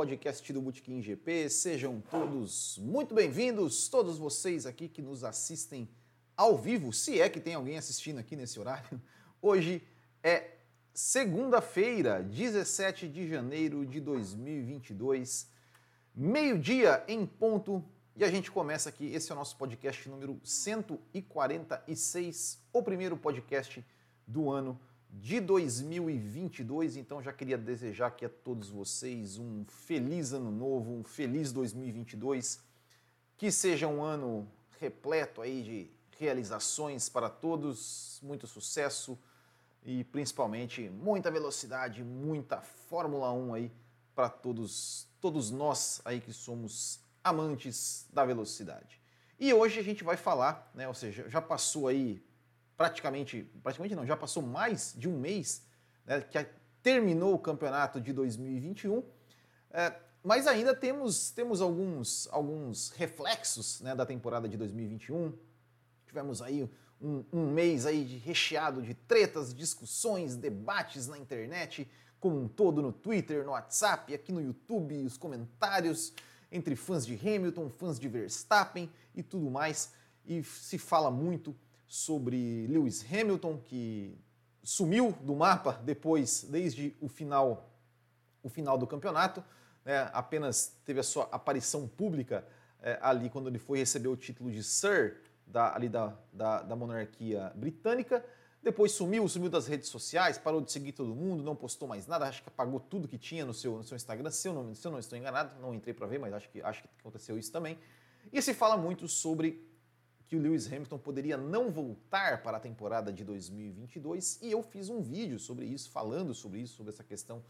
podcast do Botequim GP. Sejam todos muito bem-vindos, todos vocês aqui que nos assistem ao vivo, se é que tem alguém assistindo aqui nesse horário. Hoje é segunda-feira, 17 de janeiro de 2022, meio-dia em ponto, e a gente começa aqui. Esse é o nosso podcast número 146, o primeiro podcast do ano de 2022. Então já queria desejar aqui a todos vocês um feliz ano novo, um feliz 2022. Que seja um ano repleto aí de realizações para todos, muito sucesso e principalmente muita velocidade, muita Fórmula 1 aí para todos, todos nós aí que somos amantes da velocidade. E hoje a gente vai falar, né, ou seja, já passou aí praticamente, praticamente não, já passou mais de um mês né, que terminou o campeonato de 2021, é, mas ainda temos, temos alguns, alguns reflexos né, da temporada de 2021. Tivemos aí um, um mês aí de, recheado de tretas, discussões, debates na internet, como um todo no Twitter, no WhatsApp, aqui no YouTube, os comentários entre fãs de Hamilton, fãs de Verstappen e tudo mais. E se fala muito sobre Lewis Hamilton, que sumiu do mapa depois, desde o final, o final do campeonato, né, apenas teve a sua aparição pública é, ali quando ele foi receber o título de Sir da, ali da, da, da monarquia britânica. Depois sumiu, sumiu das redes sociais, parou de seguir todo mundo, não postou mais nada, acho que apagou tudo que tinha no seu, no seu Instagram, se eu, não, se eu não estou enganado, não entrei para ver, mas acho que, acho que aconteceu isso também. E se fala muito sobre que o Lewis Hamilton poderia não voltar para a temporada de 2022 e eu fiz um vídeo sobre isso, falando sobre isso, sobre essa questão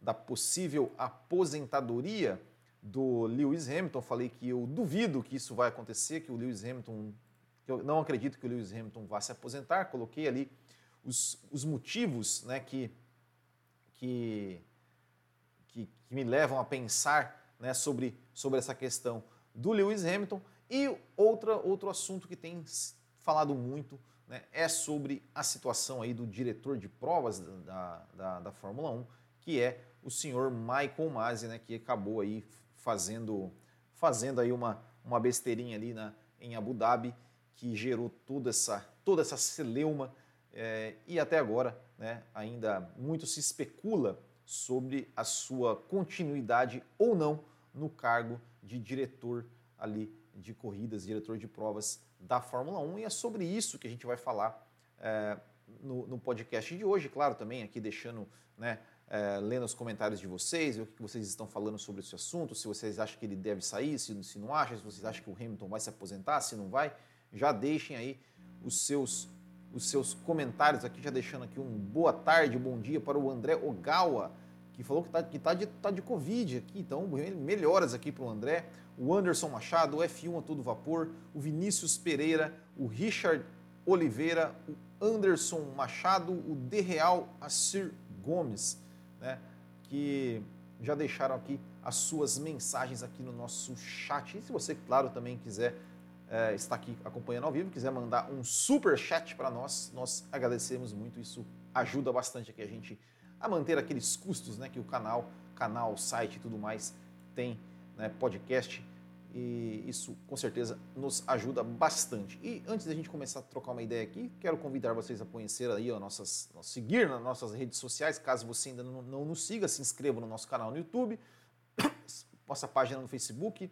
da possível aposentadoria do Lewis Hamilton. Falei que eu duvido que isso vai acontecer, que o Lewis Hamilton, eu não acredito que o Lewis Hamilton vá se aposentar. Coloquei ali os, os motivos né, que, que, que, que me levam a pensar né, sobre, sobre essa questão do Lewis Hamilton. E outra, outro assunto que tem falado muito né, é sobre a situação aí do diretor de provas da, da, da Fórmula 1, que é o senhor Michael Masi, né, que acabou aí fazendo, fazendo aí uma, uma besteirinha ali na, em Abu Dhabi, que gerou toda essa, toda essa celeuma é, e até agora né, ainda muito se especula sobre a sua continuidade ou não no cargo de diretor ali de corridas, diretor de provas da Fórmula 1, e é sobre isso que a gente vai falar é, no, no, podcast de hoje, claro, também aqui deixando, né, é, lendo os comentários de vocês, o que vocês estão falando sobre esse assunto, se vocês acham que ele deve sair, se, se não acham, se vocês acham que o Hamilton vai se aposentar, se não vai, já deixem aí os seus os seus comentários aqui, já deixando aqui um boa tarde, bom dia para o André Ogawa, que falou que está que tá de, tá de Covid aqui, então melhoras aqui para o André, o Anderson Machado, o F1 a todo vapor, o Vinícius Pereira, o Richard Oliveira, o Anderson Machado, o De Real Assir Gomes, né, que já deixaram aqui as suas mensagens aqui no nosso chat. E se você, claro, também quiser é, estar aqui acompanhando ao vivo, quiser mandar um super chat para nós, nós agradecemos muito, isso ajuda bastante aqui a gente a manter aqueles custos né, que o canal, canal, site e tudo mais tem, né, podcast, e isso com certeza nos ajuda bastante. E antes da gente começar a trocar uma ideia aqui, quero convidar vocês a conhecer aí, ó, nossas, seguir nas nossas redes sociais, caso você ainda não, não nos siga, se inscreva no nosso canal no YouTube, nossa página no Facebook,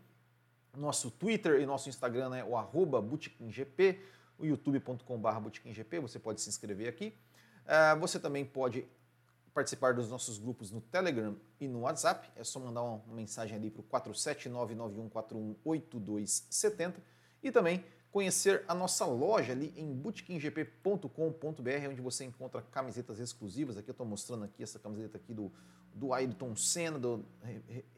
nosso Twitter e nosso Instagram é né, o arroba o youtube.com.br você pode se inscrever aqui. Uh, você também pode participar dos nossos grupos no Telegram e no WhatsApp, é só mandar uma mensagem ali para o 47991418270 e também conhecer a nossa loja ali em bootkinggp.com.br, onde você encontra camisetas exclusivas. Aqui eu estou mostrando aqui essa camiseta aqui do, do Ayrton Senna, do,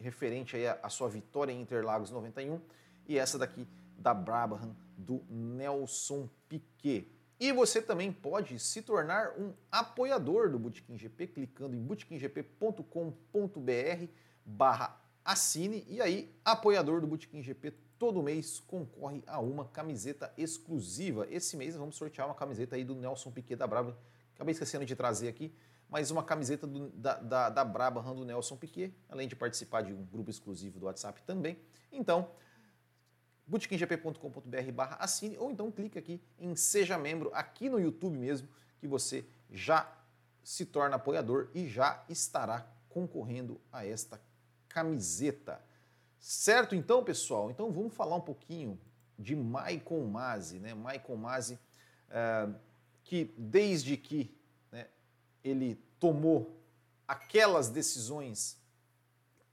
referente aí à, sua vitória em Interlagos 91, e essa daqui da Brabham do Nelson Piquet. E você também pode se tornar um apoiador do Bootkin GP clicando em bootkinggp.com.br barra assine e aí apoiador do Bootkin GP todo mês concorre a uma camiseta exclusiva. Esse mês vamos sortear uma camiseta aí do Nelson Piquet da Brava acabei esquecendo de trazer aqui, mas uma camiseta do, da, da, da Brabham do Nelson Piquet, além de participar de um grupo exclusivo do WhatsApp também. Então, botequimgp.com.br barra assine ou então clique aqui em Seja Membro aqui no YouTube mesmo, que você já se torna apoiador e já estará concorrendo a esta camiseta. Certo então, pessoal? Então vamos falar um pouquinho de Maicon Masi, né? Maicon Masi, é, que desde que né, ele tomou aquelas decisões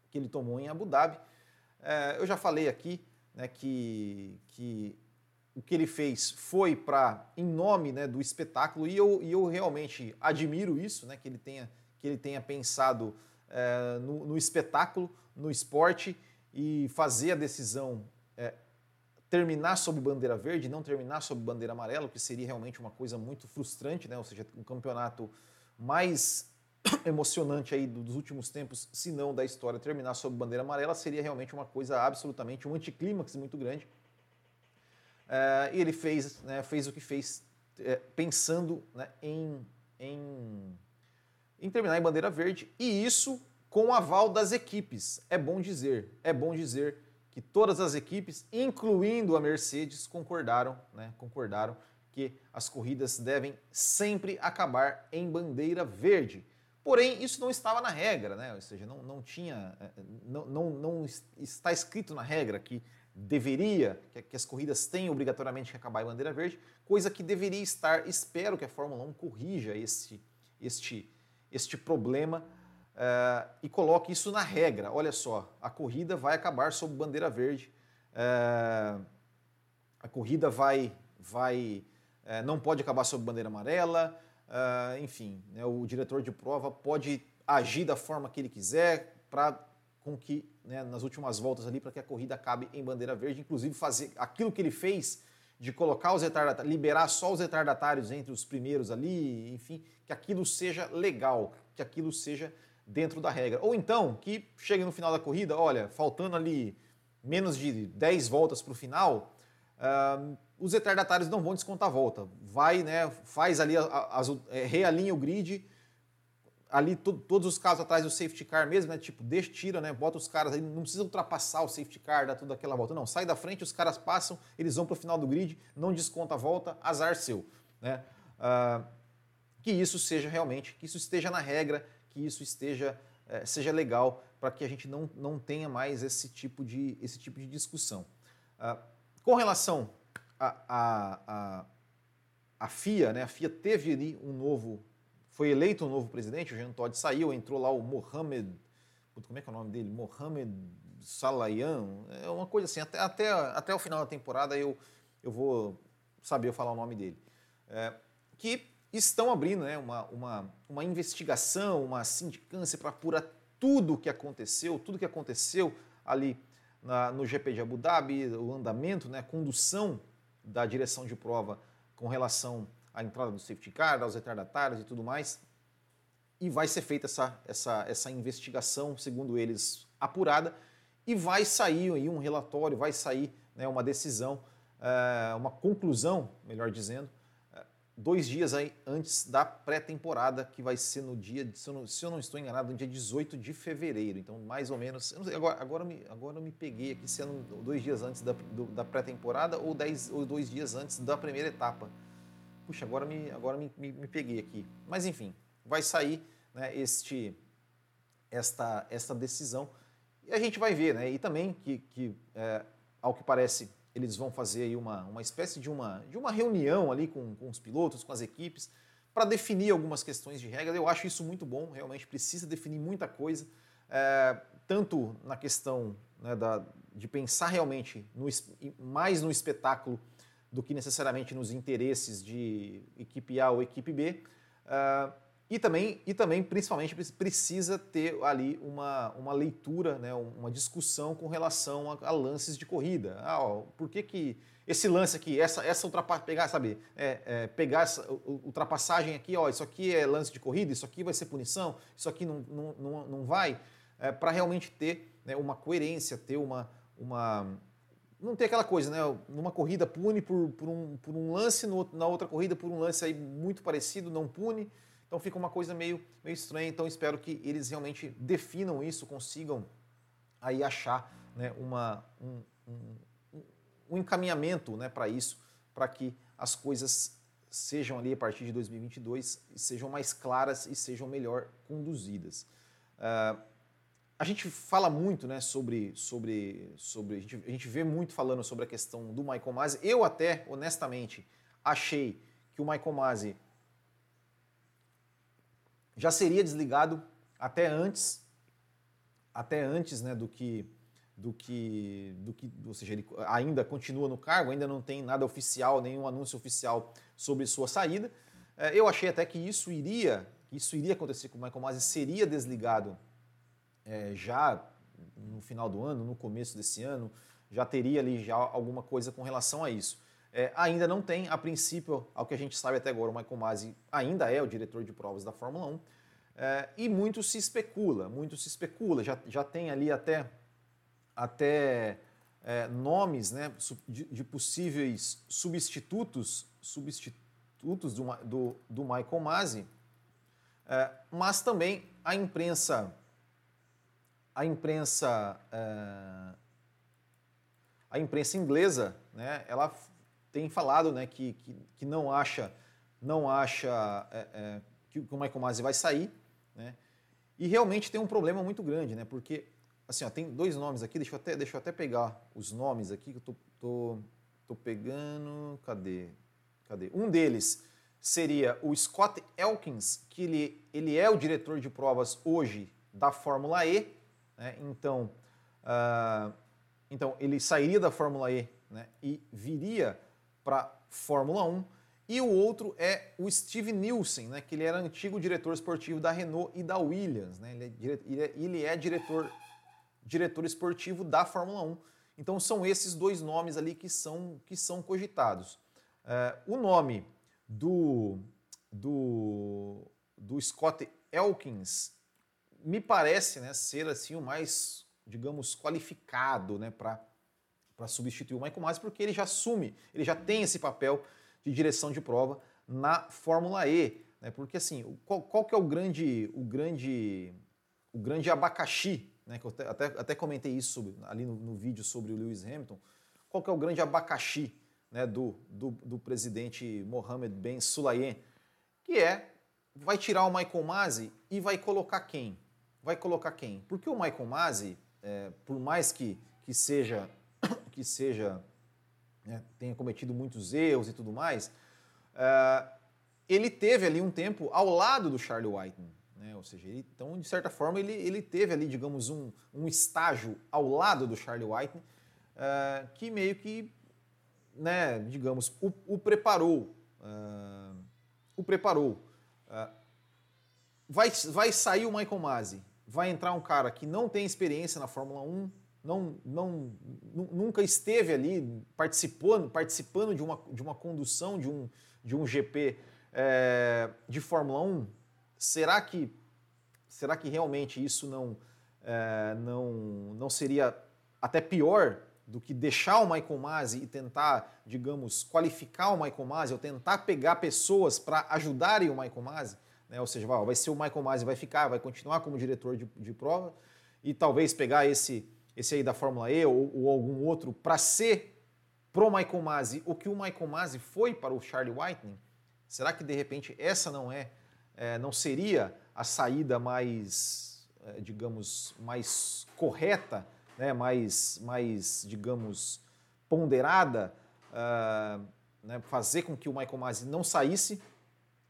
que ele tomou em Abu Dhabi, é, eu já falei aqui né, que, que o que ele fez foi para em nome né, do espetáculo e eu, e eu realmente admiro isso, né, que ele tenha que ele tenha pensado é, no, no, espetáculo, no esporte e fazer a decisão é, terminar sob bandeira verde, não terminar sob bandeira amarela, que seria realmente uma coisa muito frustrante, né? Ou seja, um campeonato mais emocionante aí dos últimos tempos, se não da história, terminar sob bandeira amarela, seria realmente uma coisa absolutamente um anticlímax muito grande. É, e ele fez, né, fez o que fez, é, pensando né, em, em, em terminar em bandeira verde, e isso com o aval das equipes. É bom dizer, é bom dizer que todas as equipes, incluindo a Mercedes, concordaram, né, concordaram que as corridas devem sempre acabar em bandeira verde. Porém, isso não estava na regra, né? ou seja, não, não tinha, é, não, não, não está escrito na regra que deveria, que, que as corridas têm obrigatoriamente que acabar em bandeira verde, coisa que deveria estar, espero que a Fórmula 1 corrija este, este, este problema uh, e coloque isso na regra. Olha só, a corrida vai acabar sob bandeira verde, uh, a corrida vai, vai uh, não pode acabar sob bandeira amarela, enfim, né, o diretor de prova pode agir da forma que ele quiser para com que né, nas últimas voltas ali para que a corrida acabe em bandeira verde, inclusive fazer aquilo que ele fez de colocar os retardatários, liberar só os retardatários entre os primeiros ali, enfim, que aquilo seja legal, que aquilo seja dentro da regra. Ou então, que chegue no final da corrida, olha, faltando ali menos de 10 voltas para o final, uh, os retardatários não vão descontar a volta. Vai, né, faz ali, é, realinha o grid, ali to, todos os carros atrás do safety car mesmo, né, tipo, deixa, tira, né, bota os caras aí, não precisa ultrapassar o safety car, dá tudo aquela volta. Não, sai da frente, os caras passam, eles vão para o final do grid, não desconta a volta, azar seu. Né? Uh, que isso seja realmente, que isso esteja na regra, que isso esteja é, seja legal para que a gente não, não tenha mais esse tipo de, esse tipo de discussão. Ah, com relação à a, a, a, FIA, né, a FIA teve ali um novo, foi eleito um novo presidente, o Jean Todt saiu, entrou lá o Mohamed, como é que é o nome dele? Mohamed Salayan, é uma coisa assim, até, até, até o final da temporada eu, eu vou saber falar o nome dele. É, que estão abrindo né, uma, uma, uma investigação, uma sindicância para apurar tudo o que aconteceu, tudo que aconteceu ali na, no GP de Abu Dhabi, o andamento, né, a condução da direção de prova com relação à entrada do safety car, aos retardatários e tudo mais. E vai ser feita essa, essa, essa investigação, segundo eles, apurada, e vai sair aí um relatório, vai sair né, uma decisão, eh, uma conclusão, melhor dizendo, dois dias aí antes da pré-temporada, que vai ser no dia, se eu, não, se eu, não, estou enganado, no dia 18 de fevereiro. Então, mais ou menos, sei, agora, agora, me, agora eu me peguei aqui sendo dois dias antes da, da pré-temporada ou, dez, ou dois dias antes da primeira etapa. Puxa, agora me, agora me, me, me peguei aqui. Mas enfim, vai sair né, este, esta, esta decisão e a gente vai ver, né? E também que, que é, ao que parece, eles vão fazer aí uma, uma espécie de uma, de uma reunião ali com, com os pilotos, com as equipes, para definir algumas questões de regra. Eu acho isso muito bom, realmente precisa definir muita coisa, é, tanto na questão né, da, de pensar realmente no, mais no espetáculo do que necessariamente nos interesses de equipe A ou equipe B. É, e também, e também, principalmente, precisa ter ali uma, uma leitura, né, uma discussão com relação a, a lances de corrida. Ah, ó, por que, que esse lance aqui, essa, essa ultrapassagem, pegar, sabe, é, é, pegar essa ultrapassagem aqui, ó, isso aqui é lance de corrida, isso aqui vai ser punição, isso aqui não, não, não, não vai, é, para realmente ter né, uma coerência, ter uma, uma, não ter aquela coisa, né? Numa corrida pune por, por, um, por um lance, no, na outra corrida por um lance aí muito parecido, não pune. Então fica uma coisa meio, meio estranha. Então espero que eles realmente definam isso, consigam aí achar né, uma, um, um, um encaminhamento né, para isso, para que as coisas sejam ali a partir de 2022 sejam mais claras e sejam melhor conduzidas. Uh, a gente fala muito né, sobre. sobre, sobre a, gente, a gente vê muito falando sobre a questão do Michael Masi. Eu até, honestamente, achei que o Michael Masi já seria desligado até antes, até antes né, do que do que, do que, ou seja, ele ainda continua no cargo, ainda não tem nada oficial, nenhum anúncio oficial sobre sua saída. É, eu achei até que isso iria, isso iria acontecer com o Michael Masi, seria desligado é, já no final do ano, no começo desse ano, já teria ali já alguma coisa com relação a isso. É, ainda não tem, a princípio, ao que a gente sabe até agora, o Michael Masi ainda é o diretor de provas da Fórmula 1, é, e muito se especula, muito se especula, já, já tem ali até, até é, nomes né, de, de, possíveis substitutos, substitutos do, do, do Michael Masi, é, mas também a imprensa a imprensa é, a imprensa inglesa, né, ela tem falado, né, que, que, que não acha não acha é, é, que o Michael Masi vai sair, né, e realmente tem um problema muito grande, né, porque assim, ó, tem dois nomes aqui, deixa eu até, deixa eu até pegar os nomes aqui que eu tô, tô, tô pegando, cadê? Cadê? Um deles seria o Scott Elkins, que ele, ele é o diretor de provas hoje da Fórmula E, né? Então, uh, então, ele sairia da Fórmula E né? e viria para Fórmula 1. E o outro é o Steve Nielsen, né? que ele era antigo diretor esportivo da Renault e da Williams. Né? Ele, é, ele é, é diretor, diretor esportivo da Fórmula 1. Então são esses dois nomes ali que são, que são cogitados. Uh, o nome do, do, do Scott Elkins me parece né, ser assim o mais, digamos, qualificado né, para substituir o Michael Masi, porque ele já assume, ele já tem esse papel de direção de prova na Fórmula E. Né, porque assim, qual, qual que é o grande, o grande, o grande abacaxi, né, que eu até, até comentei isso sobre, ali no, no, vídeo sobre o Lewis Hamilton, qual que é o grande abacaxi né, do, do, do presidente Mohammed Ben Sulayem, que é, vai tirar o Michael Masi e vai colocar quem? vai colocar quem? Porque o Michael Masi, é, por mais que, que seja, que seja né, tenha cometido muitos erros e tudo mais, é, ele teve ali um tempo ao lado do Charlie White. Né? Ou seja, ele, então, de certa forma, ele, ele teve ali, digamos, um, um estágio ao lado do Charlie White é, que meio que, né, digamos, o, o preparou. É, o preparou. É, vai, vai sair o Michael Masi vai entrar um cara que não tem experiência na Fórmula 1, não, não, nunca esteve ali participando, participando de, uma, de uma condução de um, de um GP é, de Fórmula 1, será que, será que realmente isso não, é, não, não seria até pior do que deixar o Michael Masi e tentar, digamos, qualificar o Michael Masi, ou tentar pegar pessoas para ajudarem o Michael Masi? Né? Ou seja, vai, ser o Michael Masi, vai ficar, vai continuar como diretor de, de prova e talvez pegar esse, esse aí da Fórmula E ou, ou algum outro para ser pro Michael Masi o que o Michael Masi foi para o Charlie Whiting? Será que de repente essa não é, é não seria a saída mais, é, digamos, mais correta, né? mais, mais, digamos, ponderada, uh, né? fazer com que o Michael Masi não saísse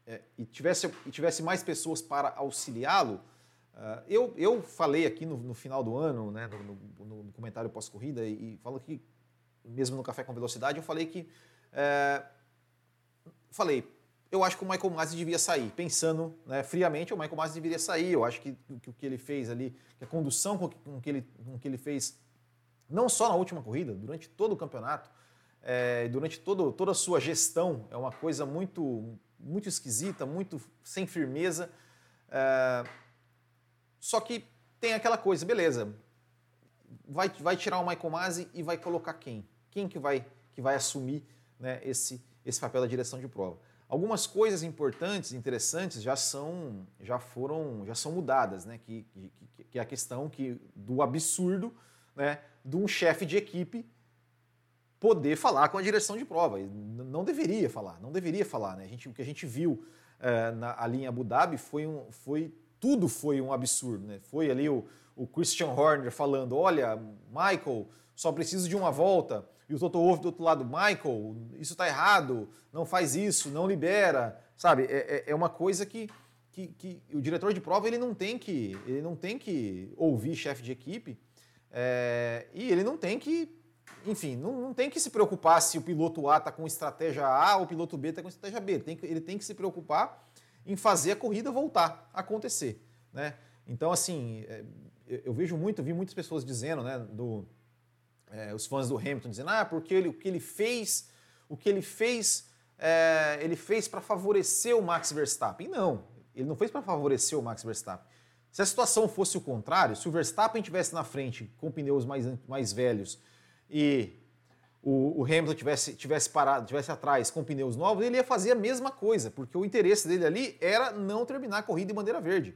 é, e, tivesse, e tivesse mais pessoas para auxiliá-lo, uh, eu, eu falei aqui no, no final do ano, né, no, no, no comentário pós-corrida, e, e, falo que, mesmo no Café com Velocidade, eu falei que. É, falei, eu acho que o Michael Masi devia sair. Pensando né, friamente, o Michael Masi deveria sair. Eu acho que, que o que ele fez ali, que a condução com que, com que, ele, com que ele fez, não só na última corrida, durante todo o campeonato, é, durante todo, toda a sua gestão, é uma coisa muito muito esquisita, muito sem firmeza. É... Só que tem aquela coisa, beleza, vai, vai tirar o Michael Masi e vai colocar quem? Quem que vai, que vai assumir né, esse, esse papel da direção de prova? Algumas coisas importantes, interessantes, já são, já foram, já são mudadas, né? Que, que, que é a questão que, do absurdo né, de um chefe de equipe poder falar com a direção de prova. Não deveria falar, não deveria falar. Né? A gente, o que a gente viu é, na, ali em Abu Dhabi foi, um, foi tudo foi um absurdo. Né? Foi ali o, o Christian Horner falando: olha, Michael, só preciso de uma volta. E o Toto Wolff do outro lado, Michael, isso está errado, não faz isso, não libera. Sabe, é, é, é uma coisa que, que, que, o diretor de prova ele não tem que, ele não tem que ouvir chefe de equipe é, e ele não tem que enfim, não, não, tem que se preocupar se o piloto A está com estratégia A ou o piloto B está com estratégia B. Tem, que, ele tem que se preocupar em fazer a corrida voltar a acontecer. Né? Então, assim, é, eu vejo muito, vi muitas pessoas dizendo, né, do, é, os fãs do Hamilton dizendo, ah, porque ele, o que ele fez, o que ele fez, é, ele fez para favorecer o Max Verstappen. Não, ele não fez para favorecer o Max Verstappen. Se a situação fosse o contrário, se o Verstappen estivesse na frente com pneus mais, mais velhos e o, o, Hamilton tivesse, tivesse parado, tivesse atrás com pneus novos, ele ia fazer a mesma coisa, porque o interesse dele ali era não terminar a corrida em bandeira verde.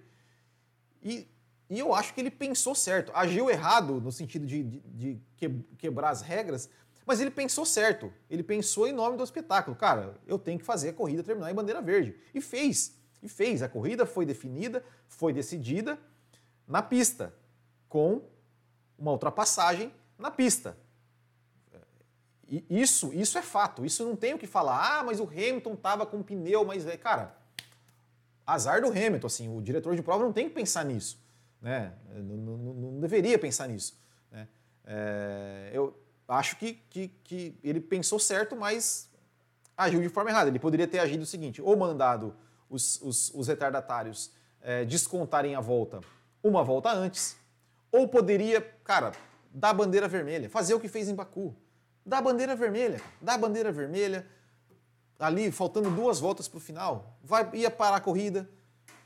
E, e eu acho que ele pensou certo. Agiu errado no sentido de, de, de quebrar as regras, mas ele pensou certo. Ele pensou em nome do espetáculo. Cara, eu tenho que fazer a corrida terminar em bandeira verde. E fez. E fez. A corrida foi definida, foi decidida na pista, com uma ultrapassagem na pista. Isso, isso é fato, isso não tem o que falar. Ah, mas o Hamilton estava com pneu, mas cara, azar do Hamilton, assim, o diretor de prova não tem que pensar nisso, né? Não, não, não deveria pensar nisso. Né? É, eu acho que, que, que ele pensou certo, mas agiu de forma errada. Ele poderia ter agido o seguinte: ou mandado os, os, os retardatários é, descontarem a volta uma volta antes, ou poderia, cara, dar bandeira vermelha, fazer o que fez em Baku Dá a bandeira vermelha, dá a bandeira vermelha, ali faltando duas voltas para o final, vai, ia parar a corrida,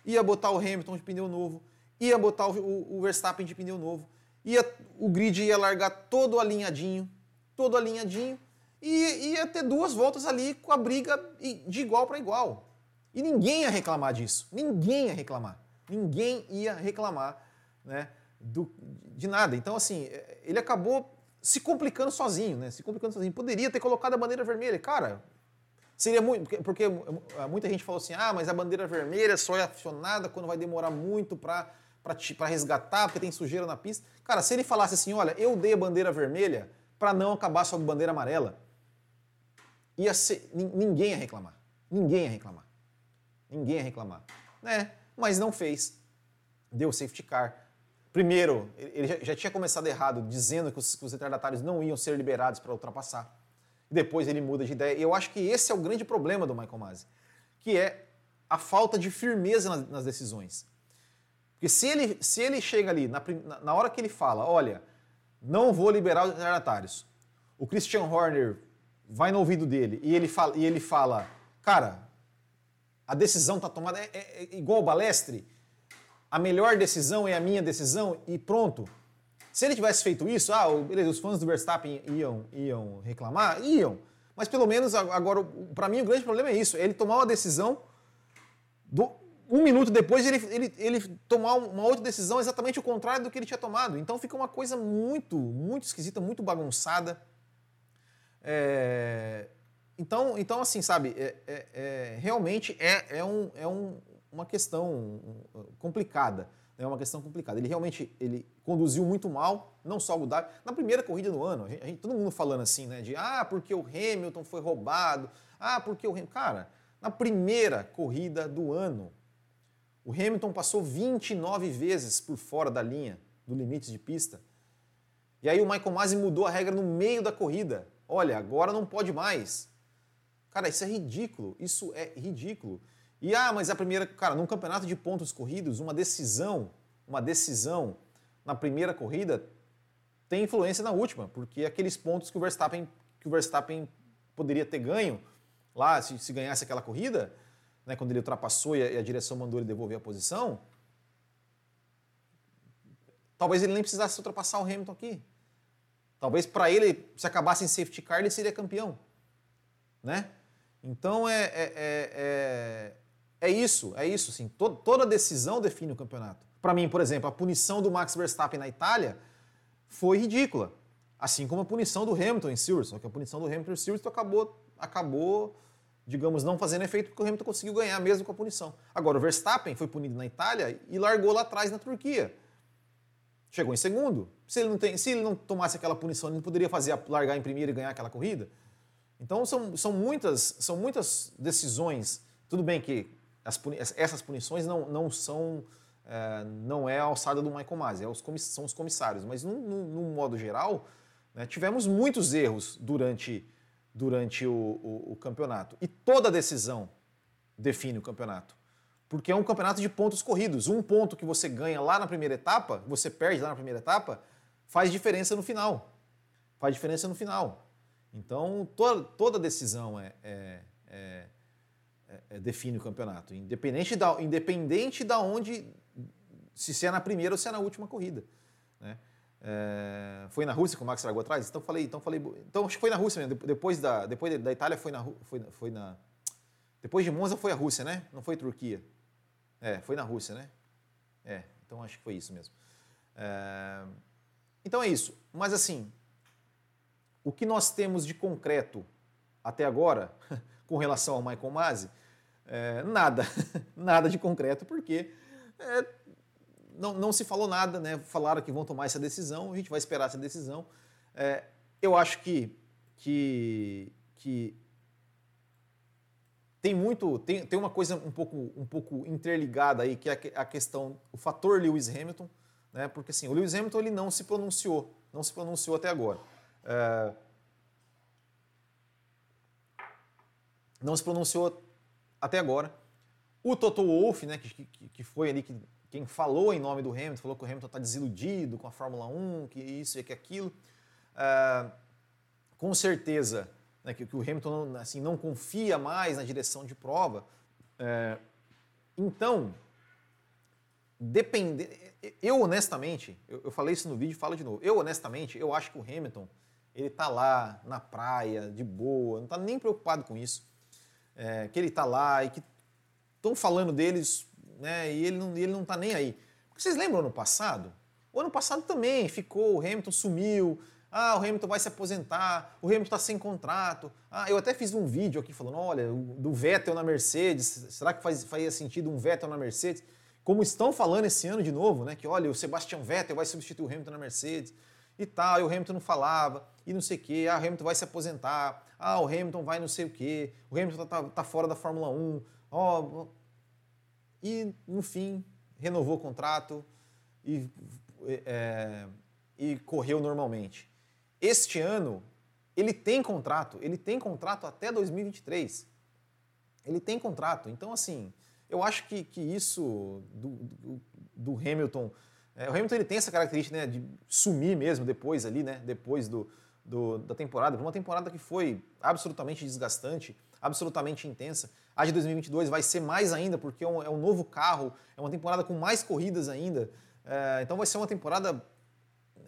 ia botar o Hamilton de pneu novo, ia botar o, o Verstappen de pneu novo, ia, o grid ia largar todo alinhadinho, todo alinhadinho, e ia ter duas voltas ali com a briga de igual para igual. E ninguém ia reclamar disso, ninguém ia reclamar, ninguém ia reclamar né, do, de nada. Então, assim, ele acabou se complicando sozinho, né? Se complicando sozinho. Poderia ter colocado a bandeira vermelha. Cara, seria muito. Porque muita gente falou assim: ah, mas a bandeira vermelha só é acionada quando vai demorar muito para para resgatar, porque tem sujeira na pista. Cara, se ele falasse assim: olha, eu dei a bandeira vermelha para não acabar só com bandeira amarela, ia ser, ninguém ia reclamar. Ninguém ia reclamar. Ninguém ia reclamar. Né? Mas não fez. Deu safety car Primeiro, ele já, tinha começado errado, dizendo que os, que os retardatários não iam ser liberados para ultrapassar. Depois ele muda de ideia. E eu acho que esse é o grande problema do Michael Masi, que é a falta de firmeza nas, nas decisões. Porque se ele, se ele chega ali, na, na hora que ele fala, olha, não vou liberar os retardatários, o Christian Horner vai no ouvido dele e ele fala, e ele fala cara, a decisão está tomada, é, é, é igual o Balestre, a melhor decisão é a minha decisão e pronto. Se ele tivesse feito isso, ah, beleza, os fãs do Verstappen iam, iam reclamar? Iam. Mas pelo menos agora, para mim, o grande problema é isso: ele tomar uma decisão, do, um minuto depois ele, ele, ele tomar uma outra decisão exatamente o contrário do que ele tinha tomado. Então fica uma coisa muito, muito esquisita, muito bagunçada. É, então, então, assim, sabe, é, é, é realmente é, é, um, é um, uma questão complicada. É uma questão complicada. Ele realmente ele conduziu muito mal, não só o Dhabi. Na primeira corrida do ano, a gente, todo mundo falando assim, né? De ah, porque o Hamilton foi roubado, ah, porque o Hamilton. Cara, na primeira corrida do ano, o Hamilton passou 29 vezes por fora da linha do limite de pista. E aí o Michael Masi mudou a regra no meio da corrida. Olha, agora não pode mais. Cara, isso é ridículo. Isso é ridículo. E ah, mas a primeira, cara, num campeonato de pontos corridos, uma decisão, uma decisão na primeira corrida tem influência na última, porque aqueles pontos que o Verstappen, que o Verstappen poderia ter ganho lá, se, se ganhasse aquela corrida, né, quando ele ultrapassou e a, e a direção mandou ele devolver a posição, talvez ele nem precisasse ultrapassar o Hamilton aqui. Talvez para ele, se acabasse em safety car, ele seria campeão. Né? Então é, é, é, isso, é isso. To, toda decisão define o campeonato. Para mim, por exemplo, a punição do Max Verstappen na Itália foi ridícula. Assim como a punição do Hamilton em Silverstone. Só que a punição do Hamilton em Silverstone acabou, acabou, digamos, não fazendo efeito porque o Hamilton conseguiu ganhar mesmo com a punição. Agora, o Verstappen foi punido na Itália e largou lá atrás na Turquia. Chegou em segundo. Se ele não, tem, se ele não tomasse aquela punição, ele não poderia fazer largar em primeiro e ganhar aquela corrida. Então são, são, muitas, são muitas decisões. Tudo bem que as, essas punições não, não são é, não é a alçada do Michael Masi, é os são os comissários. Mas, num, modo geral, né, tivemos muitos erros durante, durante o, o, o, campeonato. E toda decisão define o campeonato. Porque é um campeonato de pontos corridos. Um ponto que você ganha lá na primeira etapa, você perde lá na primeira etapa, faz diferença no final. Faz diferença no final. Então, toda, toda decisão é, é, é, define o campeonato, independente da, independente da onde, se é na primeira ou se é na última corrida. Né? É, foi na Rússia que o Max largou atrás? Então falei, então falei, então acho que foi na Rússia mesmo. Depois da, depois da Itália foi na, foi, foi na, depois de Monza foi a Rússia, né? Não foi Turquia. É, foi na Rússia, né? É, então acho que foi isso mesmo. É, então é isso. Mas assim, o que nós temos de concreto até agora com relação ao Michael Masi, é, nada, nada de concreto, porque é, não, não, se falou nada, né? Falaram que vão tomar essa decisão, a gente vai esperar essa decisão. É, eu acho que, que, que tem muito, tem, tem uma coisa um pouco, um pouco interligada aí, que é a questão, o fator Lewis Hamilton, né? Porque assim, o Lewis Hamilton ele não se pronunciou, não se pronunciou até agora. É, não se pronunciou até agora. O Toto Wolff, né, que, que, que foi ali que, quem falou em nome do Hamilton, falou que o Hamilton está desiludido com a Fórmula 1, que isso e que aquilo. É, com certeza né, que, que, o Hamilton assim, não confia mais na direção de prova. É, então, depende, eu honestamente, eu, eu, falei isso no vídeo falo de novo, eu honestamente, eu acho que o Hamilton, ele está lá na praia, de boa, não está nem preocupado com isso, é, que ele está lá e que estão falando deles, né, e ele não, ele não está nem aí. Porque vocês lembram ano passado? O ano passado também ficou, o Hamilton sumiu, ah, o Hamilton vai se aposentar, o Hamilton está sem contrato. Ah, eu até fiz um vídeo aqui falando, olha, do Vettel na Mercedes, será que faz, faria sentido um Vettel na Mercedes? Como estão falando esse ano de novo, né? Que olha, o Sebastian Vettel vai substituir o Hamilton na Mercedes e tal, e o Hamilton não falava, e não sei o quê, ah, o Hamilton vai se aposentar, ah, o Hamilton vai não sei o quê, o Hamilton tá, tá fora da Fórmula 1, ó, e no fim renovou o contrato e, é, e correu normalmente. Este ano ele tem contrato, ele tem contrato até 2023. Ele tem contrato, então assim, eu acho que, que isso do, do, do Hamilton. É, o Hamilton ele tem essa característica né, de sumir mesmo depois ali, né? Depois do, do, da temporada. Uma temporada que foi absolutamente desgastante, absolutamente intensa. A de 2022 vai ser mais ainda, porque é um, é um novo carro, é uma temporada com mais corridas ainda. É, então vai ser uma temporada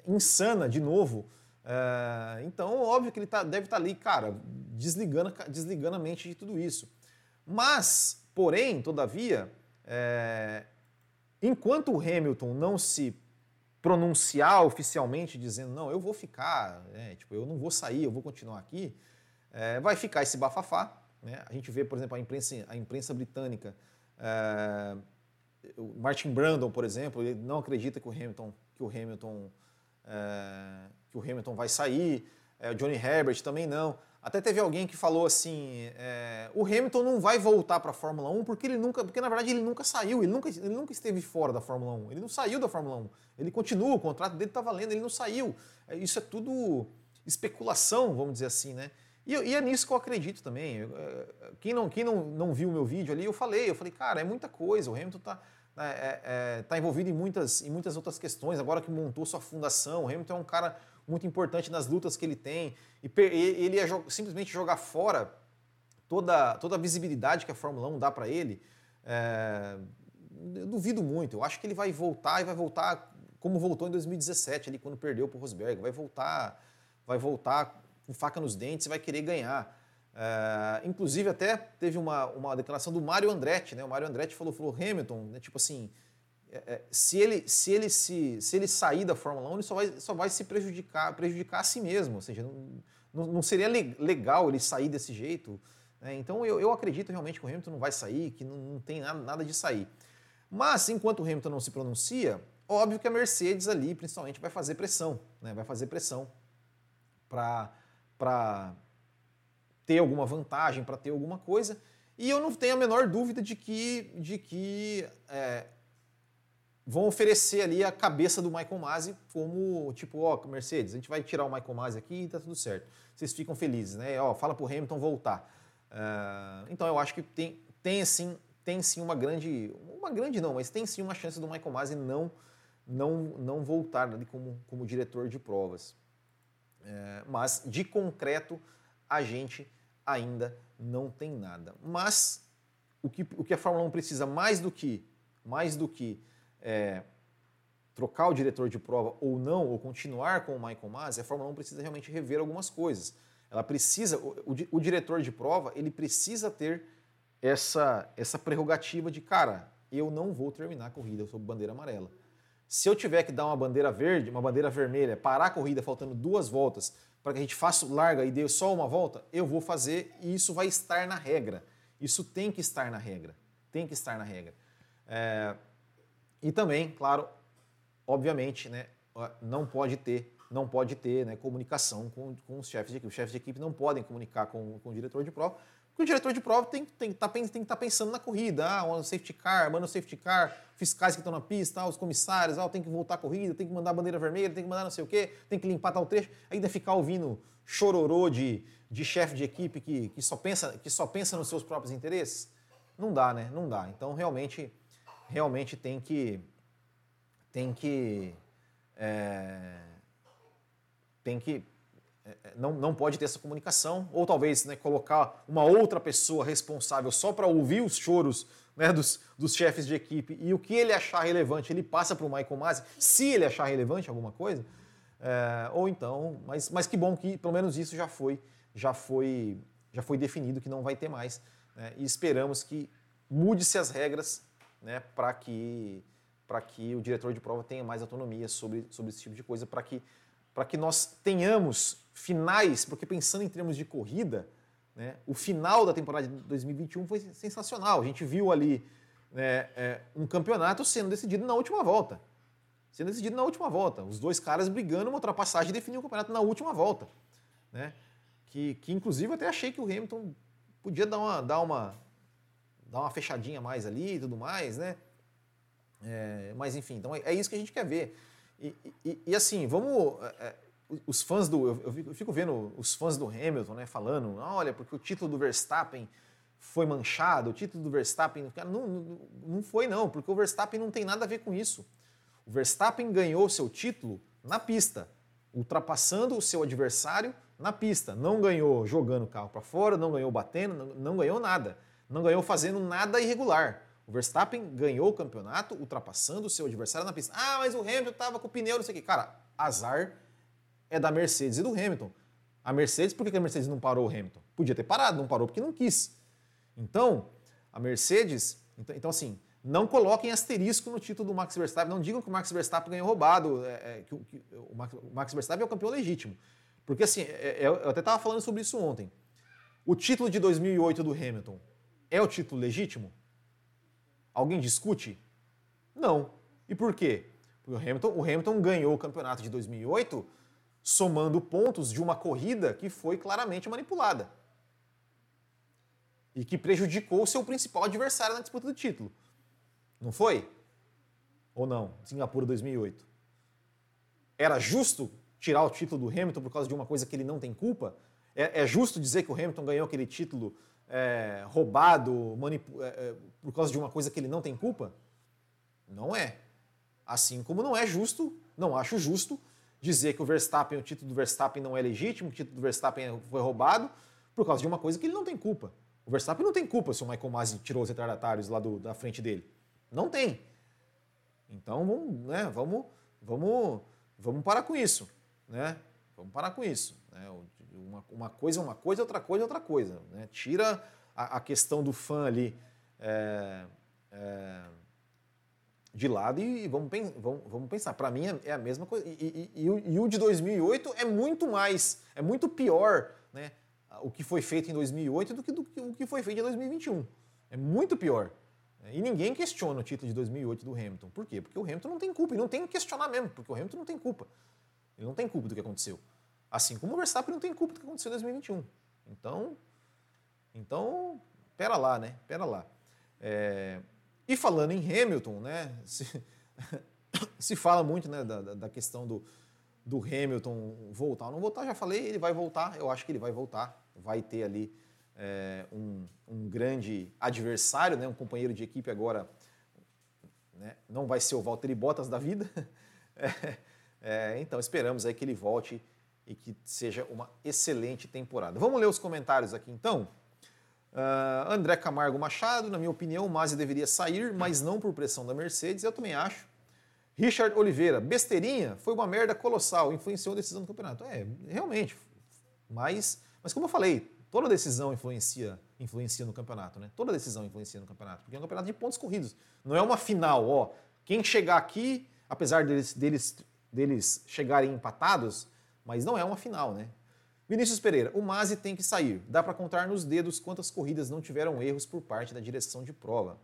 insana de novo. É, então, óbvio que ele tá, deve estar tá ali, cara, desligando, desligando a mente de tudo isso. Mas Porém, todavia, é, enquanto o Hamilton não se pronunciar oficialmente dizendo não, eu vou ficar, né, tipo, eu não vou sair, eu vou continuar aqui, é, vai ficar esse bafafá. Né? A gente vê, por exemplo, a imprensa, a imprensa britânica, é, o Martin Brandon, por exemplo, ele não acredita que o Hamilton, que o Hamilton, é, que o Hamilton vai sair. É, o Johnny Herbert também não. Até teve alguém que falou assim: é, o Hamilton não vai voltar para a Fórmula 1 porque ele nunca, porque na verdade ele nunca saiu, ele nunca, ele nunca esteve fora da Fórmula 1. Ele não saiu da Fórmula 1. Ele continua, o contrato dele está valendo, ele não saiu. É, isso é tudo especulação, vamos dizer assim, né? E, e é nisso que eu acredito também. É, quem não, quem não, não viu o meu vídeo ali, eu falei, eu falei, cara, é muita coisa. O Hamilton está né, é, é, tá envolvido em muitas, em muitas outras questões. Agora que montou sua fundação, o Hamilton é um cara muito importante nas lutas que ele tem. E ele ia simplesmente jogar fora toda, toda a visibilidade que a Fórmula 1 dá para ele. É, eu duvido muito. Eu acho que ele vai voltar e vai voltar como voltou em 2017, ali, quando perdeu para o Rosberg. Vai voltar vai voltar com faca nos dentes e vai querer ganhar. É, inclusive, até teve uma, uma declaração do Mário Andretti, né? O Mário Andretti falou, falou Hamilton, né? tipo assim, se, ele, se, ele se, se ele sair da Fórmula 1, ele só vai, só vai se prejudicar, prejudicar a si mesmo. Ou seja, não, não, não seria legal ele sair desse jeito. Né? Então, eu, eu acredito realmente que o Hamilton não vai sair, que não, não tem nada, nada de sair. Mas, enquanto o Hamilton não se pronuncia, óbvio que a Mercedes ali, principalmente, vai fazer pressão. Né? Vai fazer pressão para ter alguma vantagem, para ter alguma coisa. E eu não tenho a menor dúvida de que, de que é, vão oferecer ali a cabeça do Michael Masi como, tipo, ó, Mercedes, a gente vai tirar o Michael Masi aqui e tá tudo certo. Vocês ficam felizes, né? Ó, fala pro Hamilton voltar. Uh, então eu acho que tem, tem assim, tem sim uma grande, uma grande não, mas tem sim uma chance do Michael Masi não, não, não voltar ali como, como diretor de provas. É, mas de concreto a gente ainda não tem nada. Mas o que, o que a Fórmula 1 precisa mais do que mais do que é, trocar o diretor de prova ou não, ou continuar com o Michael Masi, a Fórmula 1 precisa realmente rever algumas coisas. Ela precisa, o, o, o diretor de prova, ele precisa ter essa, essa prerrogativa de, cara, eu não vou terminar a corrida sob bandeira amarela. Se eu tiver que dar uma bandeira verde, uma bandeira vermelha, parar a corrida faltando duas voltas para que a gente faça larga e dê só uma volta, eu vou fazer e isso vai estar na regra. Isso tem que estar na regra. Tem que estar na regra. É... E também, claro, obviamente, né, não pode ter, não pode ter né, comunicação com, com os chefes de equipe. Os chefes de equipe não podem comunicar com, com o diretor de prova, porque o diretor de prova tem, tem, tá, tem que estar tá pensando na corrida. Ah, o safety car, manda o safety car, fiscais que estão na pista, ah, os comissários, ah, tem que voltar a corrida, tem que mandar a bandeira vermelha, tem que mandar não sei o quê, tem que limpar tal trecho. Ainda ficar ouvindo chororô de, de chefe de equipe que, que, só pensa, que só pensa nos seus próprios interesses. Não dá, né? Não dá. Então, realmente, realmente tem que... Tem que... É, tem que é, é, não, não pode ter essa comunicação, ou talvez né, colocar uma outra pessoa responsável só para ouvir os choros né, dos, dos chefes de equipe e o que ele achar relevante ele passa para o Michael Masi, se ele achar relevante alguma coisa, é, ou então, mas, mas que bom que pelo menos isso já foi, já foi, já foi definido que não vai ter mais, né, e esperamos que mude-se as regras né, para que, que o diretor de prova tenha mais autonomia sobre, sobre esse tipo de coisa, para que para que nós tenhamos finais, porque pensando em termos de corrida, né, o final da temporada de 2021 foi sensacional. A gente viu ali né, é, um campeonato sendo decidido na última volta. Sendo decidido na última volta. Os dois caras brigando uma ultrapassagem e definindo o campeonato na última volta. Né? Que, que inclusive eu até achei que o Hamilton podia dar uma, dar uma, dar uma fechadinha mais ali e tudo mais, né? É, mas enfim, então é, é isso que a gente quer ver. E, e, e assim, vamos. É, é os fãs do. Eu fico vendo os fãs do Hamilton né, falando, olha, porque o título do Verstappen foi manchado, o título do Verstappen. Cara, não, não, foi, não, porque o Verstappen não tem nada a ver com isso. O Verstappen ganhou seu título na pista, ultrapassando o seu adversário na pista. Não ganhou jogando o carro para fora, não ganhou batendo, não, não ganhou nada. Não ganhou fazendo nada irregular. O Verstappen ganhou o campeonato ultrapassando o seu adversário na pista. Ah, mas o Hamilton estava com o pneu, não sei o quê. Cara, azar é da Mercedes e do Hamilton. A Mercedes, por que a Mercedes não parou o Hamilton? Podia ter parado, não parou porque não quis. Então, a Mercedes. Então, então assim, não coloquem asterisco no título do Max Verstappen. Não digam que o Max Verstappen ganhou roubado, é, é, que, que, o, Max, o Max Verstappen é o campeão legítimo. Porque assim, é, é eu até estava falando sobre isso ontem. O título de 2008 do Hamilton é o título legítimo? Alguém discute? Não. E por quê? Porque o Hamilton, o Hamilton ganhou o campeonato de 2008 somando pontos de uma corrida que foi claramente manipulada e que prejudicou seu principal adversário na disputa do título. Não foi? Ou não? Singapura 2008. Era justo tirar o título do Hamilton por causa de uma coisa que ele não tem culpa? É, é justo dizer que o Hamilton ganhou aquele título é, roubado é, é, por causa de uma coisa que ele não tem culpa? Não é. Assim como não é justo, não acho justo dizer que o Verstappen, o título do Verstappen não é legítimo, o título do Verstappen foi roubado por causa de uma coisa que ele não tem culpa. O Verstappen não tem culpa se o Michael Masi tirou os retardatários lá do, da frente dele. Não tem. Então vamos, né, vamos, vamos, vamos parar com isso, né? Vamos parar com isso. Né? Uma, uma, coisa é uma coisa, outra coisa é outra coisa. Né? Tira a, a, questão do fã ali é, é, de lado e vamos, vamos, vamos pensar. Para mim é, é, a mesma coisa. E, e, e, o, e, o, de 2008 é muito mais, é muito pior né? o que foi feito em 2008 do que, do que o que foi feito em 2021. É muito pior. E ninguém questiona o título de 2008 do Hamilton. Por quê? Porque o Hamilton não tem culpa. E não tem que questionar mesmo, porque o Hamilton não tem culpa. Ele não tem culpa do que aconteceu. Assim como o Verstappen não tem culpa do que aconteceu em 2021. Então, então, pera lá, né? Pera lá. É... E falando em Hamilton, né? Se, se fala muito né, da, da questão do, do Hamilton voltar ou não voltar. Já falei, ele vai voltar. Eu acho que ele vai voltar. Vai ter ali é, um, um, grande adversário, né, um companheiro de equipe agora. Né, não vai ser o Valtteri Bottas da vida. É, é, então esperamos aí que ele volte e que seja uma excelente temporada. Vamos ler os comentários aqui então. Uh, André Camargo Machado, na minha opinião, o Mazzi deveria sair, mas não por pressão da Mercedes, eu também acho. Richard Oliveira, besteirinha, foi uma merda colossal, influenciou a decisão do campeonato. É, realmente, mas, mas como eu falei, toda decisão influencia, influencia no campeonato, né? Toda decisão influencia no campeonato, porque é um campeonato de pontos corridos. Não é uma final, ó. Quem chegar aqui, apesar deles, deles, deles chegarem empatados, mas não é uma final, né? Vinícius Pereira, o Mazzi tem que sair. Dá para contar nos dedos quantas corridas não tiveram erros por parte da direção de prova.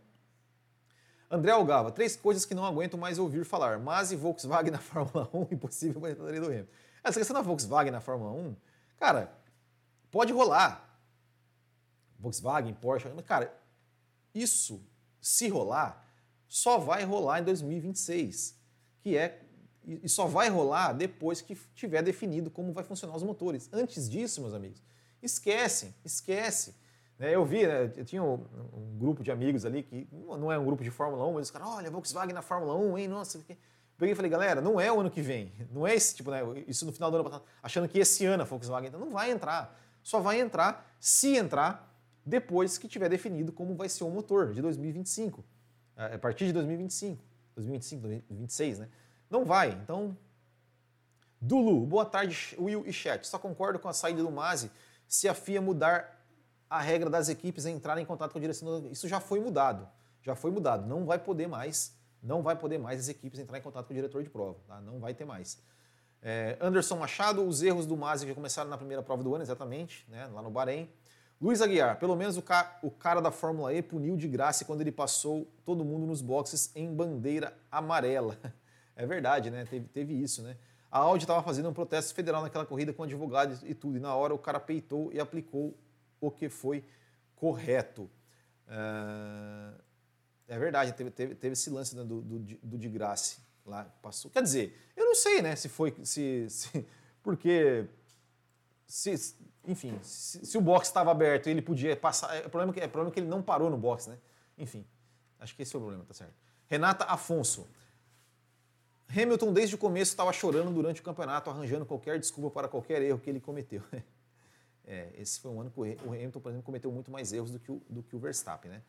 André Algava, três coisas que não aguento mais ouvir falar. Mazzi, Volkswagen na Fórmula 1, impossível aguentaria do Hamilton. Essa questão da Volkswagen na Fórmula 1, cara, pode rolar. Volkswagen, Porsche, mas, cara, isso, se rolar, só vai rolar em 2026, que é e só vai rolar depois que tiver definido como vai funcionar os motores. Antes disso, meus amigos, esquecem, esquece. Né, eu vi, né, eu tinha um, um, grupo de amigos ali que não é um grupo de Fórmula 1, mas os caras, olha, Volkswagen na Fórmula 1, hein, nossa. Peguei e falei, galera, não é o ano que vem, não é esse tipo, né? Isso no final do ano passado, achando que esse ano a Volkswagen então não vai entrar. Só vai entrar, se entrar, depois que tiver definido como vai ser o motor de 2025. A partir de 2025. 2025, 2026, né? Não vai. Então, Dulu, boa tarde, Will e chat. Só concordo com a saída do Mazi se a FIA mudar a regra das equipes entrarem em contato com a direção. Isso já foi mudado. Já foi mudado. Não vai poder mais, não vai poder mais as equipes entrar em contato com o diretor de prova. Tá? Não vai ter mais. É, Anderson Machado, os erros do Mazi já começaram na primeira prova do ano, exatamente, né, lá no Bahrein. Luiz Aguiar, pelo menos o, ca o cara da Fórmula E puniu de graça quando ele passou todo mundo nos boxes em bandeira amarela. É verdade, né? Teve, teve isso, né? A Audi estava fazendo um protesto federal naquela corrida com advogados e tudo, e na hora o cara peitou e aplicou o que foi correto. É verdade, teve, teve, teve esse lance né, do, do, do de graça lá, passou. Quer dizer, eu não sei, né, se foi, se, se porque, se, enfim, se, se o box estava aberto ele podia passar, é problema, que, é problema que ele não parou no box, né? Enfim, acho que esse foi o problema, tá certo. Renata Afonso, Hamilton, desde o começo, estava chorando durante o campeonato, arranjando qualquer desculpa para qualquer erro que ele cometeu. É, esse foi um ano que o Hamilton, por exemplo, cometeu muito mais erros do que o, do que o Verstappen. Né?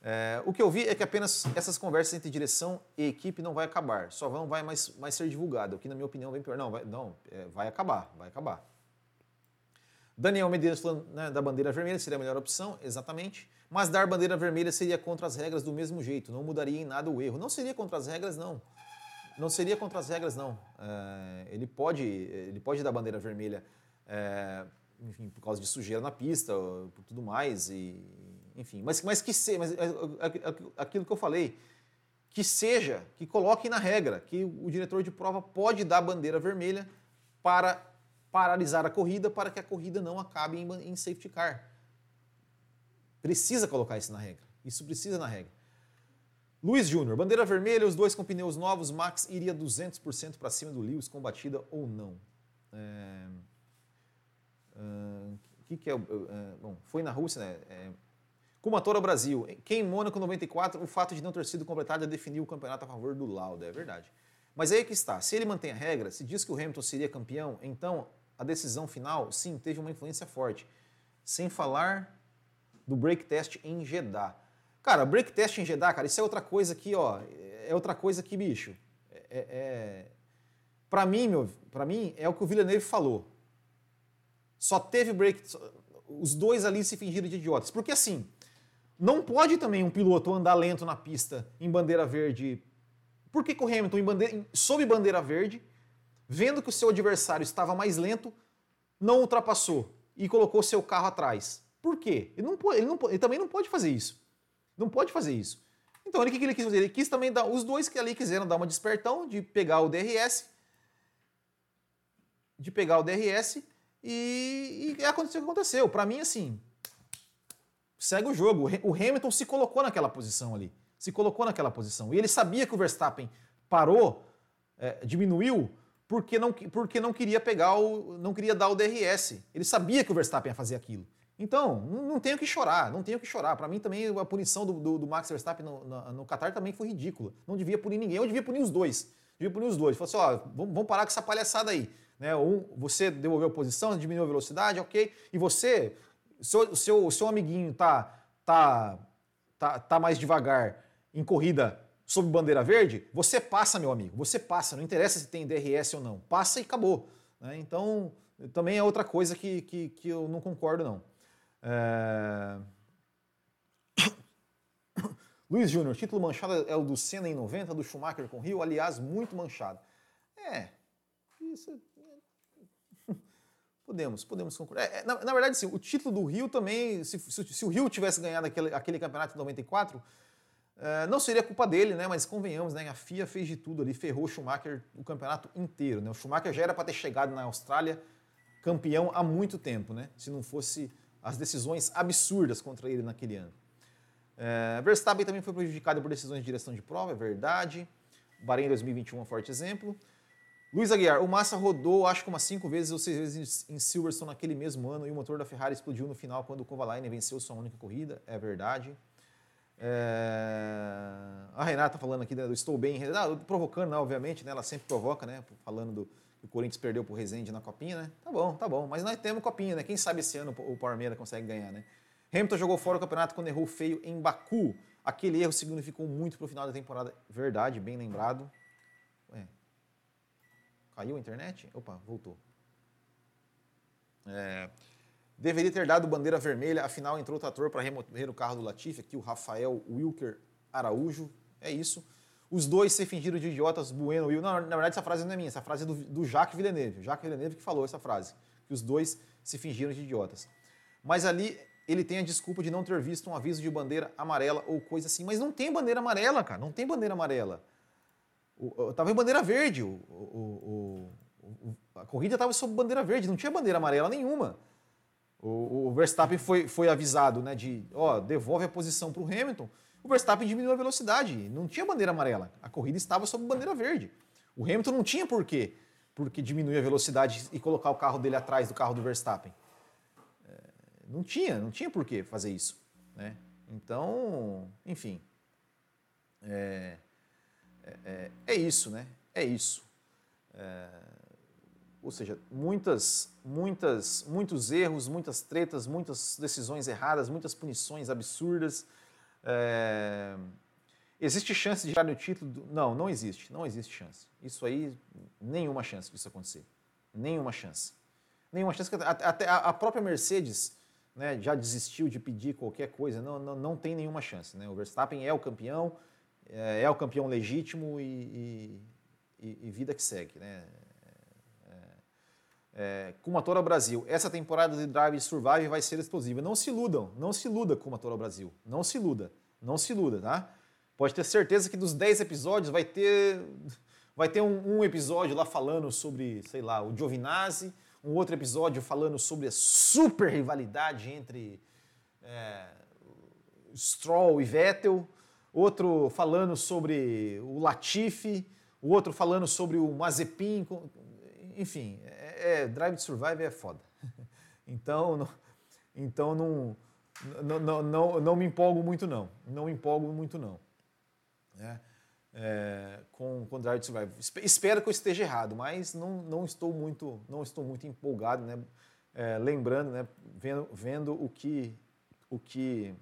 É, o que eu vi é que apenas essas conversas entre direção e equipe não vai acabar, só vão vai mais, mais ser divulgado, o que na minha opinião vem pior. Não, vai, não é, vai acabar, vai acabar. Daniel Medeiros falando né, da bandeira vermelha seria a melhor opção, exatamente. Mas dar bandeira vermelha seria contra as regras do mesmo jeito, não mudaria em nada o erro. Não seria contra as regras, não. Não seria contra as regras, não. É, ele, pode, ele pode dar bandeira vermelha, é, enfim, por causa de sujeira na pista, por tudo mais, e, enfim. Mas, mas que seja, mas é, é, é, aquilo que eu falei, que seja, que coloque na regra, que o diretor de prova pode dar bandeira vermelha para paralisar a corrida, para que a corrida não acabe em, em safety car. Precisa colocar isso na regra. Isso precisa na regra. Luiz Júnior, bandeira vermelha, os dois com pneus novos, Max iria 200% para cima do Lewis com batida ou não? É... Uh, que, que é, uh, bom, foi na Rússia, né? É... Kumatora Brasil. Quem em Mônaco 94, o fato de não ter sido completado definiu o campeonato a favor do Lauda, é verdade. Mas aí é que está, se ele mantém a regra, se diz que o Hamilton seria campeão, então a decisão final, sim, teve uma influência forte. Sem falar do break test em Jeddah. Cara, break test em Jeddah, cara, isso é outra coisa que, ó, é outra coisa que, bicho, é, é, Para mim, meu, para mim é o que o Villeneuve falou. Só teve break, os dois ali se fingiram de idiotas. Porque assim, não pode também um piloto andar lento na pista em bandeira verde. Por que, que o Hamilton, em bandeira, sob bandeira verde, vendo que o seu adversário estava mais lento, não ultrapassou e colocou seu carro atrás? Por quê? Ele, não, ele, não, ele também não pode fazer isso. Não pode fazer isso. Então, o que, que ele quis fazer? Ele quis também dar. Os dois que ali quiseram dar uma despertão de pegar o DRS. De pegar o DRS e, e aconteceu o que aconteceu. Para mim, assim, segue o jogo. O Hamilton se colocou naquela posição ali. Se colocou naquela posição. E ele sabia que o Verstappen parou, é, diminuiu, porque não, porque não queria pegar o. não queria dar o DRS. Ele sabia que o Verstappen ia fazer aquilo. Então, não, tenho que chorar, não tenho que chorar. Para mim também a punição do, do, do Max Verstappen no, no, no, Qatar também foi ridícula. Não devia punir ninguém, eu devia punir os dois. Devia punir os dois. Falei assim, ó, vamos, parar com essa palhaçada aí. Né? Um, você devolveu a posição, diminuiu a velocidade, ok. E você, seu, seu, seu amiguinho tá, tá, tá, tá mais devagar em corrida sob bandeira verde, você passa, meu amigo. Você passa, não interessa se tem DRS ou não. Passa e acabou. Né? Então, também é outra coisa que, que, que eu não concordo, não. É... Luiz Júnior, título manchado é o do Senna em 90, do Schumacher com Rio, aliás, muito manchado. É, isso é, Podemos, podemos concordar. É, na, na, verdade, sim, o título do Rio também, se, se, se o Rio tivesse ganhado aquele, aquele campeonato de 94, é, não seria culpa dele, né? Mas convenhamos, né? A FIA fez de tudo ali, ferrou o Schumacher o campeonato inteiro. Né? O Schumacher já era para ter chegado na Austrália campeão há muito tempo, né? Se não fosse as decisões absurdas contra ele naquele ano. É, Verstappen também foi prejudicado por decisões de direção de prova, é verdade. Bahrein 2021 é um forte exemplo. Luiz Aguiar, o Massa rodou acho que umas cinco vezes ou seis vezes em Silverstone naquele mesmo ano e o motor da Ferrari explodiu no final quando o Kovalainen venceu sua única corrida, é verdade. É... A Renata falando aqui, né, do estou bem, ah, provocando, né, obviamente, né, ela sempre provoca, né, falando do, o Corinthians perdeu pro Rezende na copinha, né? Tá bom, tá bom. Mas nós temos copinha, né? Quem sabe esse ano o Palmeiras consegue ganhar, né? Hamilton jogou fora o campeonato quando errou feio em Baku. Aquele erro significou muito pro final da temporada. Verdade, bem lembrado. Ué. Caiu a internet? Opa, voltou. É, deveria ter dado bandeira vermelha, afinal entrou o trator para remover o carro do Latifi, aqui o Rafael Wilker Araújo. É isso. Os dois se fingiram de idiotas, Bueno e Will. Não, na verdade, essa frase não é minha, essa frase é do, do Jacques Villeneuve. Jacques Villeneuve que falou essa frase, que os dois se fingiram de idiotas. Mas ali ele tem a desculpa de não ter visto um aviso de bandeira amarela ou coisa assim. Mas não tem bandeira amarela, cara, não tem bandeira amarela. O, tava em bandeira verde, o, o, a corrida estava sob bandeira verde, não tinha bandeira amarela nenhuma. O, Verstappen foi, foi avisado né, de, ó, devolve a posição para o Hamilton o Verstappen diminuiu a velocidade. Não tinha bandeira amarela. A corrida estava sob bandeira verde. O Hamilton não tinha por quê porque diminuir a velocidade e colocar o carro dele atrás do carro do Verstappen. É, não tinha, não tinha por que fazer isso. Né? Então, enfim. É, é, é, é isso, né? É isso. É, ou seja, muitas, muitas, muitos erros, muitas tretas, muitas decisões erradas, muitas punições absurdas. É... Existe chance de tirar o título? Do... Não, não existe. Não existe chance. Isso aí, nenhuma chance disso acontecer. Nenhuma chance. Nenhuma chance. Até a própria Mercedes né, já desistiu de pedir qualquer coisa. Não, não, não tem nenhuma chance. Né? O Verstappen é o campeão, é, é o campeão legítimo e, e, e vida que segue. Né? É, Kumatora Brasil, essa temporada de Drive Survive vai ser explosiva. Não se iludam, não se iluda Kumatora Brasil. Não se iluda, não se iluda, tá? Pode ter certeza que dos 10 episódios vai ter vai ter um, um, episódio lá falando sobre, sei lá, o Giovinazzi, um outro episódio falando sobre a super rivalidade entre é, Stroll e Vettel, outro falando sobre o Latifi, o outro falando sobre o Mazepin, enfim, é, Drive to Survive é foda. Então, não, então não, não, não, não, não me empolgo muito não. Não me empolgo muito não. É, é, com, com Drive to Survive. Espero que eu esteja errado, mas não, não, estou, muito, não estou muito empolgado, né? É, lembrando, né? vendo, vendo o que, o que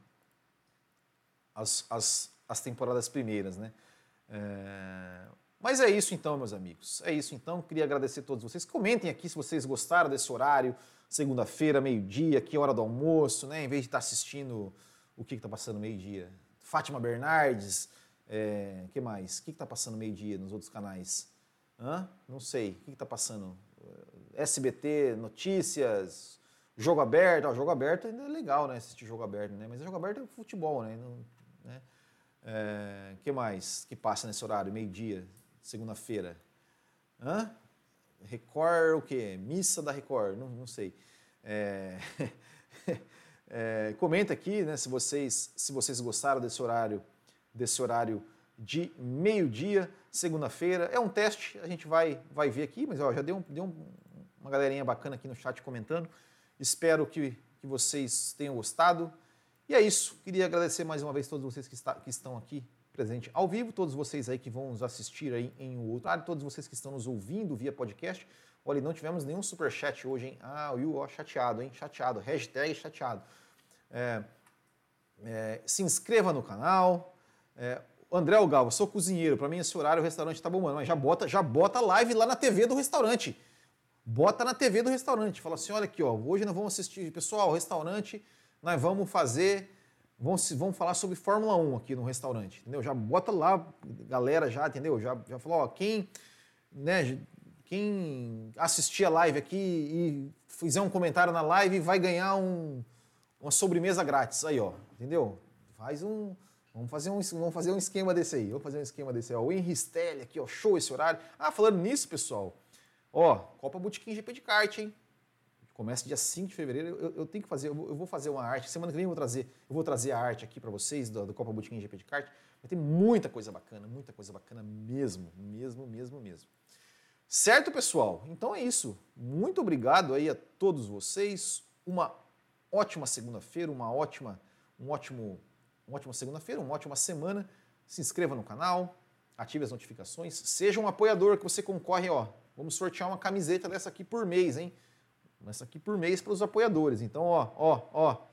as, as, as temporadas primeiras, né? É, Mas é isso então, meus amigos. É isso então. Queria agradecer a todos vocês. Comentem aqui se vocês gostaram desse horário, segunda-feira, meio-dia, que hora do almoço, né? Em vez de estar assistindo o que está passando meio-dia. Fátima Bernardes, é, que mais? O que está passando meio-dia nos outros canais? Hã? Não sei. O que está passando? SBT, notícias, jogo aberto. Ah, jogo aberto ainda é legal, né? Assistir jogo aberto, né? Mas jogo aberto é futebol, né? Não, né? É, que mais que passa nesse horário? Meio-dia, segunda-feira. Hã? Record o quê? Missa da Record? Não, não sei. É... é, comenta aqui, né, se vocês se vocês gostaram desse horário desse horário de meio-dia, segunda-feira. É um teste, a gente vai vai ver aqui, mas ó, já deu, deu um, uma galerinha bacana aqui no chat comentando. Espero que, que vocês tenham gostado. E é isso. Queria agradecer mais uma vez a todos vocês que, está, que estão aqui presente ao vivo, todos vocês aí que vão nos assistir aí em outro área, todos vocês que estão nos ouvindo via podcast. Olha, não tivemos nenhum super chat hoje, hein? Ah, o Will, ó, chateado, hein? Chateado. Hashtag chateado. É, é, se inscreva no canal. É, André Algalva, sou cozinheiro. Para mim, esse horário o restaurante tá bombando. Mas já bota, já bota live lá na TV do restaurante. Bota na TV do restaurante. Fala assim: olha aqui, ó, hoje nós vamos assistir. Pessoal, restaurante, nós vamos fazer vamos, vamos falar sobre Fórmula 1 aqui no restaurante, entendeu? Já bota lá, galera, já, entendeu? Já, já falou, ó, quem, né, quem assistir a live aqui e fizer um comentário na live vai ganhar um, uma sobremesa grátis. Aí, ó, entendeu? Faz um. Vamos fazer, um, vamos fazer um esquema desse aí. Vamos fazer um esquema desse aí. Ó, o Henristelli aqui, ó, show esse horário. Ah, falando nisso, pessoal, ó, Copa Botequim GP de kart, hein? Começa dia 5 de fevereiro. Eu, eu tenho que fazer, eu vou fazer uma arte. Semana que vem eu vou trazer, eu vou trazer a arte aqui para vocês do, do Copa Botequim GP de Kart. Vai ter muita coisa bacana, muita coisa bacana mesmo, mesmo, mesmo, mesmo. Certo, pessoal? Então é isso. Muito obrigado aí a todos vocês. Uma ótima segunda-feira, uma ótima, um ótimo, uma ótima segunda-feira, uma ótima semana. Se inscreva no canal, ative as notificações, seja um apoiador que você concorre, ó. Vamos sortear uma camiseta dessa aqui por mês, hein? Mas aqui por mês para os apoiadores. Então, ó, ó, ó,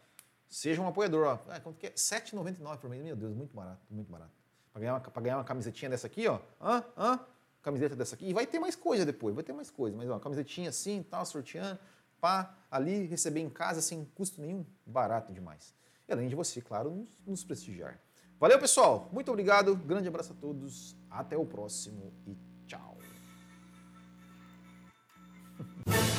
seja um apoiador. Ó. Ah, quanto que é? R$ 7,99 por mês. Meu Deus, muito barato, muito barato. Para ganhar, uma, ganhar uma camisetinha dessa aqui, ó. Hã? Hã? Camiseta dessa aqui. E vai ter mais coisa depois, vai ter mais coisa. Mas, ó, camisetinha assim, tal, sorteando, pá, ali, receber em casa sem custo nenhum. Barato demais. E além de você, claro, nos, nos prestigiar. Valeu, pessoal. Muito obrigado. Grande abraço a todos. Até o próximo e tchau.